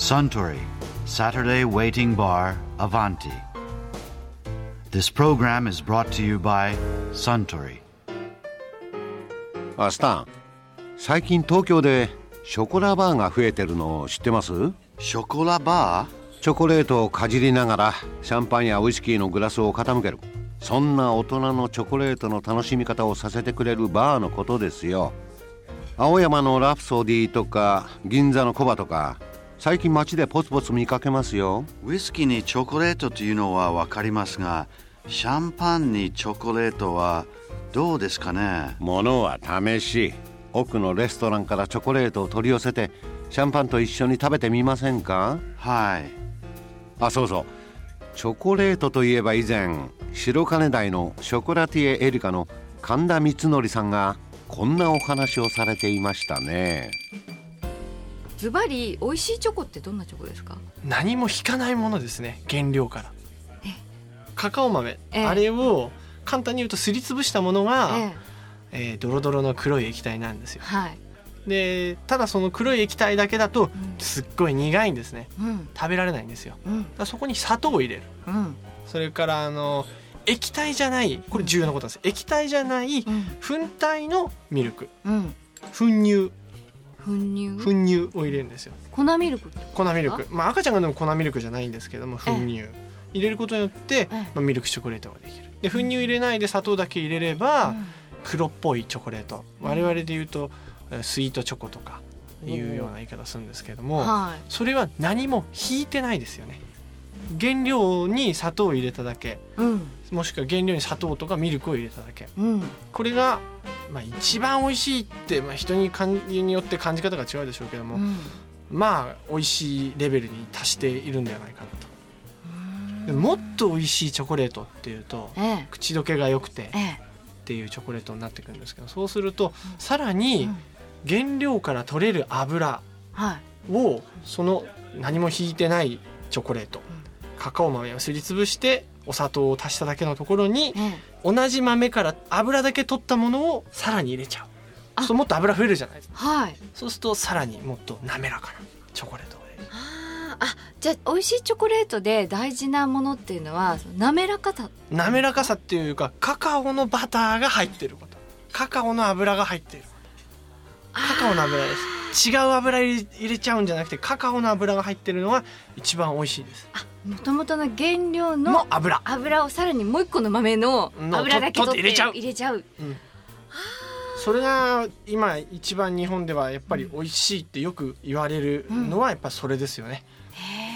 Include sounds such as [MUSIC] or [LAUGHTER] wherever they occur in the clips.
Suntory Saturday Waiting Bar Avanti. This program is brought to you by Suntory. あスタン最近東京でショコラバーが増えてるの知ってます？Chocola bar? チョコレートをかじりながらシャンパンやウイスキーのグラスを傾けるそんな大人のチョコレートの楽しみ方をさせてくれるバーのことですよ青山のラプソディとか銀座のコバとか最近街でポツポツ見かけますよ。ウイスキーにチョコレートというのはわかりますが、シャンパンにチョコレートはどうですかね？ものは試し。奥のレストランからチョコレートを取り寄せてシャンパンと一緒に食べてみませんか？はい。あそうそう。チョコレートといえば以前白金台のショコラティエエリカの神田光則さんがこんなお話をされていましたねズバリ美味しいチョコってどんなチョコですか？何も引かないものですね原料から。え？カカオ豆、ええ。あれを簡単に言うとすりつぶしたものが、ええ。えードロドロの黒い液体なんですよ。はい。でただその黒い液体だけだとん。すっごい苦いんですね。うん。食べられないんですよ。だうんそこに砂糖を入れる。うん。それからあの液体じゃないこれ重要なことなんです。液体じゃないうん。粉体のミルク。うん。粉乳粉乳？粉乳を入れるんですよ。粉ミルク粉ミルク。まあ赤ちゃんが飲む粉ミルクじゃないんですけども粉乳。入れることによって、えまあ、ミルクチョコレートができる。で粉乳入れないで砂糖だけ入れれば、黒っぽいチョコレート。我々で言うとえースイートチョコとかいうような言い方するんですけども、はい。それは何も引いてないですよね。原料に砂糖を入れただけ。うん。もしくは原料に砂糖とかミルクを入れただけ。うん。これが、まあ、一番美味しいって、まあ、人にによって感じ方が違うでしょうけども、うん。まあ美味しいレベルに達しているんではないかなと。でももっと美味しいチョコレートっていうとええ。口どけが良くてええ。っていうチョコレートになってくるんですけどそうするとさらに原料から取れる油はい。をその何も引いてないチョコレートカカオ豆をすりつぶしてお砂糖を足しただけのところにええ。同じ豆から油だけ取ったものをさらに入れちゃう。そうするともっと油増えるじゃないですか。はい。そうするとさらにもっと滑らかなチョコレートあー。あじゃあ美味しいチョコレートで大事なものっていうのは滑らかさ。滑らかさっていうかカカオのバターが入ってること。カカオの油が入ってる。カカオの油です。違う油入れちゃうんじゃなくてカカオの油が入ってるのが一番美味しいですもともとの原料のの油。油をさらにもう一個の豆のの油だけ取って入れちゃう。入れちゃう。それが今一番日本ではやっぱり美味しいってよく言われるのはやっぱそれですよね、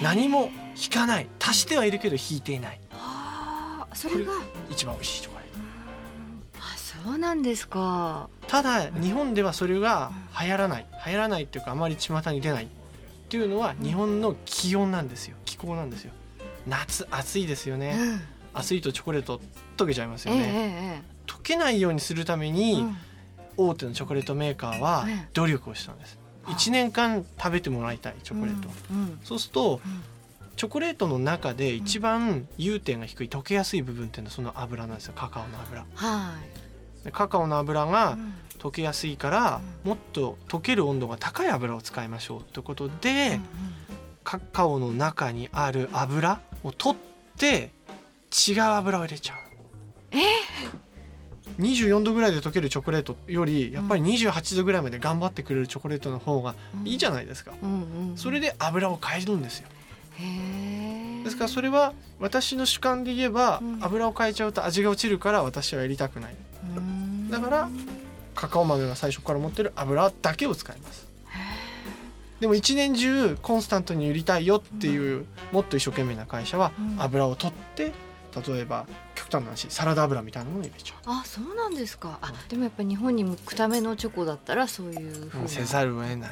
何も引かない。足してはいるけど引いていない。あー。それが一番美味しいチョコレートあそうなんですか。ただ日本ではそれが流行らない。流行らないっていうかあまり巷に出ないっていうのは日本の気温なんですよ気候なんですよ。夏暑いですよね、うん。暑いとチョコレート溶けちゃいますよええね、え溶けないようにするためええに、うん。大手のチョコレートメーカーはええ。努力をしたんです。1年間食べてもらいたいチョコレート、うんそうすると、チョコレートの中で一番融点が低い溶けやすい部分っていうのはその油なんですよ。カカオの油。はでカカオの油がいうん。溶けやすいからもっと溶ける温度が高い油を使いましょうということで、カカオの中にある油を取って違う油を入れちゃう。え？24度ぐらいで溶けるチョコレートよりやっぱり28度ぐらいまで頑張ってくれるチョコレートの方がいいじゃないですか、うんうんそれで油を変えるんですよ。ですからそれは私の主観で言えばうん。油を変えちゃうと味が落ちるから私はやりたくない。うん。だからカカオ豆が最初から持ってる油だけを使いますでも一年中コンスタントに売りたいよっていうもっと一生懸命な会社はうん。油を取って例えば極端な話サラダ油みたいなものを入れちゃあそうなんですか。あでもやっぱ日本に向くためのチョコだったらそういうふうう、なせざるを得ない。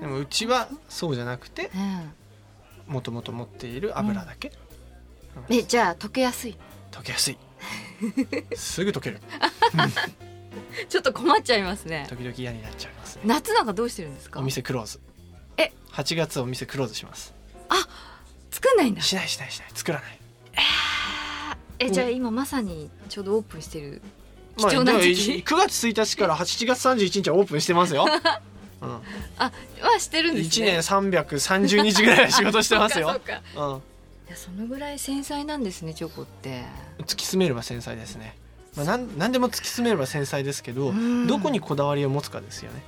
でもうちはそうじゃなくてうん。もともと持っている油だけ、えじゃあ溶けやすい。溶けやすい。すぐ溶ける。[LAUGHS] ちょっと困っちゃいますね。時々嫌になっちゃいますね。夏なんかどうしてるんですか？お店クローズえ？8月お店クローズします。作んないんだ。しないしないしない。作らない。えじゃあ今まさにちょうどオープンしてる貴まあ重な時でも期9月1日から8月31日はオープンしてますよ。[LAUGHS] うん、あはしてるんです1ね年330日ぐらいは仕事してます [LAUGHS] そようかそうか。うん。いやそのぐらい繊細なんですねチョコって。突き詰めれば繊細ですね、まあ、なん何でも突き詰めれば繊細ですけど、うん。どこにこだわりを持つかですよね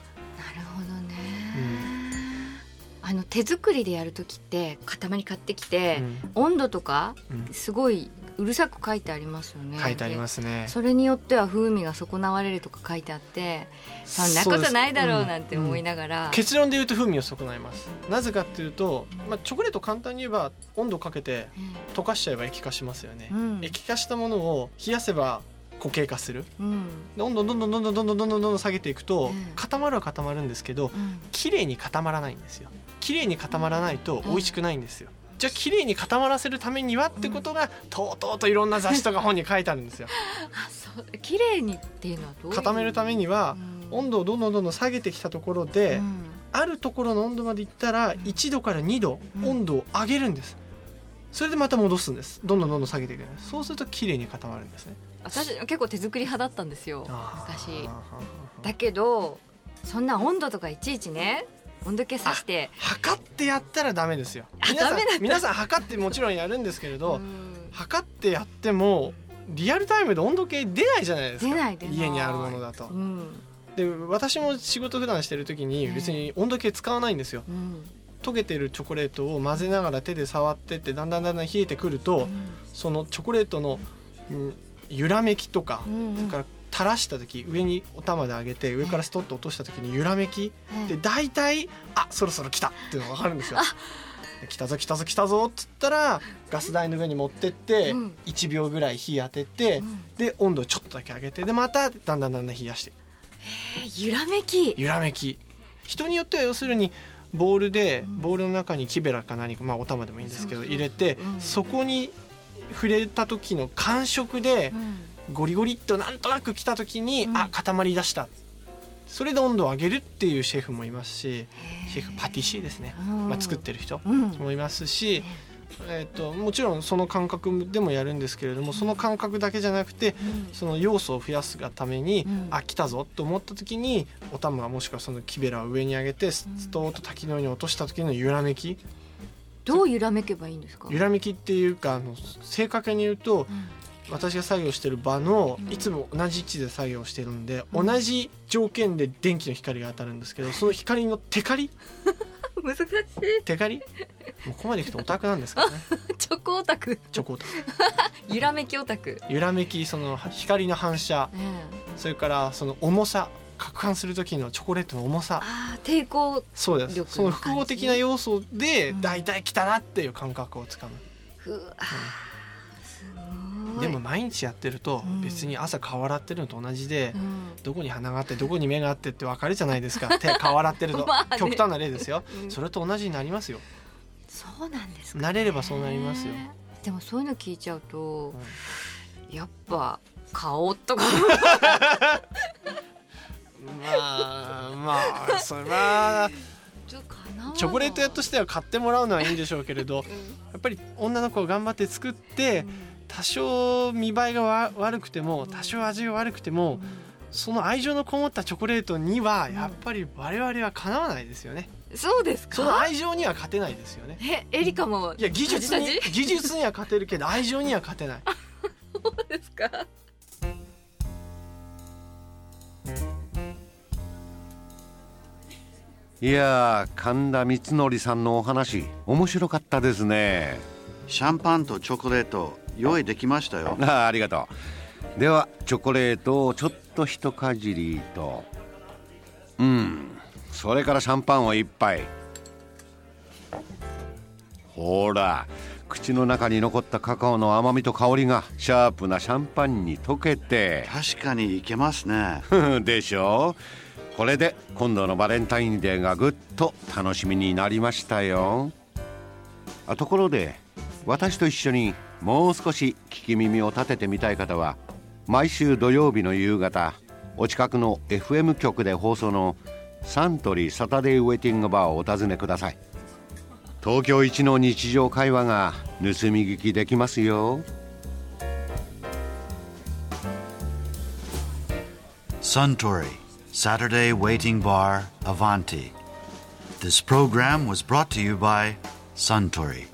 の手作りでやる時って塊買ってきて、温度とかうん。すごいうるさく書いてありますよね。書いてありますね。でそれによっては風味が損なわれるとか書いてあってそんなことないだろうなんて思いながら、結論で言うと風味を損ないます。なぜかっていうと、まあ、チョコレート簡単に言えば温度をかけて溶かしちゃえば液化しますよね、うん。液化したものを冷やせば固形化する。うん。どんどんどんどんどんどんどんどんどん下げていくと、うん固まるは固まるんですけどうん綺麗に固まらないんですよ綺麗に固まらないと美味しくないんですよ、じゃあ綺麗に固まらせるためにはってことが、とうとうといろんな雑誌とか本に書いてあるんですよ。[LAUGHS] あそう。綺麗にっていうのはどう固めるためには、温度をどんどんどんどん下げてきたところで、うん。あるところの温度までいったら1度から2度うん。温度を上げるんです。それでまた戻すんです。どんどんどんどん下げていくんです。そうすると綺麗に固まるんですね。私結構手作り派だったんですよ。昔。だけどそんな温度とかいちいちね温度計さして。測ってやったらダメですよ。あ皆さん皆さん測ってもちろんやるんですけれど、うん。測ってやってもリアルタイムで温度計出ないじゃないですか。家にあるものだと。うん。で私も仕事普段してる時に別に温度計使わないんですよ。うん。溶けてるチョコレートを混ぜながら手で触ってってだんだんだんだん冷えてくるとそのチョコレートの、うん揺らめきとか、うん。それから垂らした時上にお玉で上げて上からストッと落とした時に揺らめき。うん。で大体あそろそろ来たっていうのが分かるんですよ。で来たぞ来たぞ来たぞっつったらガス台の上に持ってってうん。1秒ぐらい火当ててうん。で温度をちょっとだけ上げてでまただんだんだんだん冷やして。え揺らめき。揺らめき。人によっては要するにボールでボールの中に木べらか何かまあお玉でもいいんですけど入れてうん。そこに触れた時の感触でうんゴリゴリっとなんとなく来た時に、うん。あ固まりだした。それで温度を上げるっていうシェフもいますしシェフパティシエですね、うんまあ、作ってる人うん。もいますし、えー、ともちろんその感覚でもやるんですけれどもその感覚だけじゃなくてその要素を増やすがために、うん。あ来たぞと思った時にお玉はもしくはその木べらを上に上げてスストーッと滝のように落とした時の揺らめき。どう揺らめけばいいんですか？揺らめきっていうかあの正確に言うとうん私が作業してる場のうん。いつも同じ位置で作業してるんで、うん。同じ条件で電気の光が当たるんですけどその光のテカリ？[LAUGHS] 難しい。テカリ？もうここまでいくとオタクなんですからねチョコオタク。チョコオタク。[LAUGHS] 揺らめきオタク。揺らめきその光の反射。うん。それからその重さ攪拌する時のチョコレートの重さ。抵抗そうです。力その複合的な要素でうん。大体来たなっていう感覚をつかむ、ふわー。すごいでも毎日やってるとうん。別に朝顔洗ってるのと同じで、うん。どこに鼻があってどこに目があってって分かるじゃないですか。[LAUGHS] 手顔洗ってると、まあね。極端な例ですよ、うん。それと同じになりますよ。そうなんですか慣れればそうなりますよ、でもそういうの聞いちゃうと、やっぱ顔とか。[LAUGHS] まあまあそれはチョコレート屋としては買ってもらうのはいいんでしょうけれどうん。やっぱり女の子が頑張って作って多少見栄えがわ悪くても多少味が悪くてもその愛情のこもったチョコレートにはやっぱり我々はかなわないですよね。そうですか？その愛情には勝てないですよね。えエリカもいや技術にタジタジ技術には勝てるけど愛情には勝てない。[LAUGHS] そうですか？いやー神田光則さんのお話面白かったですね。シャンパンとチョコレート用意できましたよ。[LAUGHS] あーありがとう。ではチョコレートをちょっと一かじりと。うん。それからシャンパンを一杯。ほら口の中に残ったカカオの甘みと香りがシャープなシャンパンに溶けて。確かにいけますね。[LAUGHS] でしょ？うこれで今度のバレンタインデーがぐっと楽しみになりましたよ。あところで私と一緒にもう少し聞き耳を立ててみたい方は毎週土曜日の夕方お近くの FM 局で放送のサントリーサタデーウェイティングバーをお尋ねください東京一の日常会話が盗み聞きできますよ Suntory Saturday Waiting Bar Avanti. This program was brought to you by Suntory.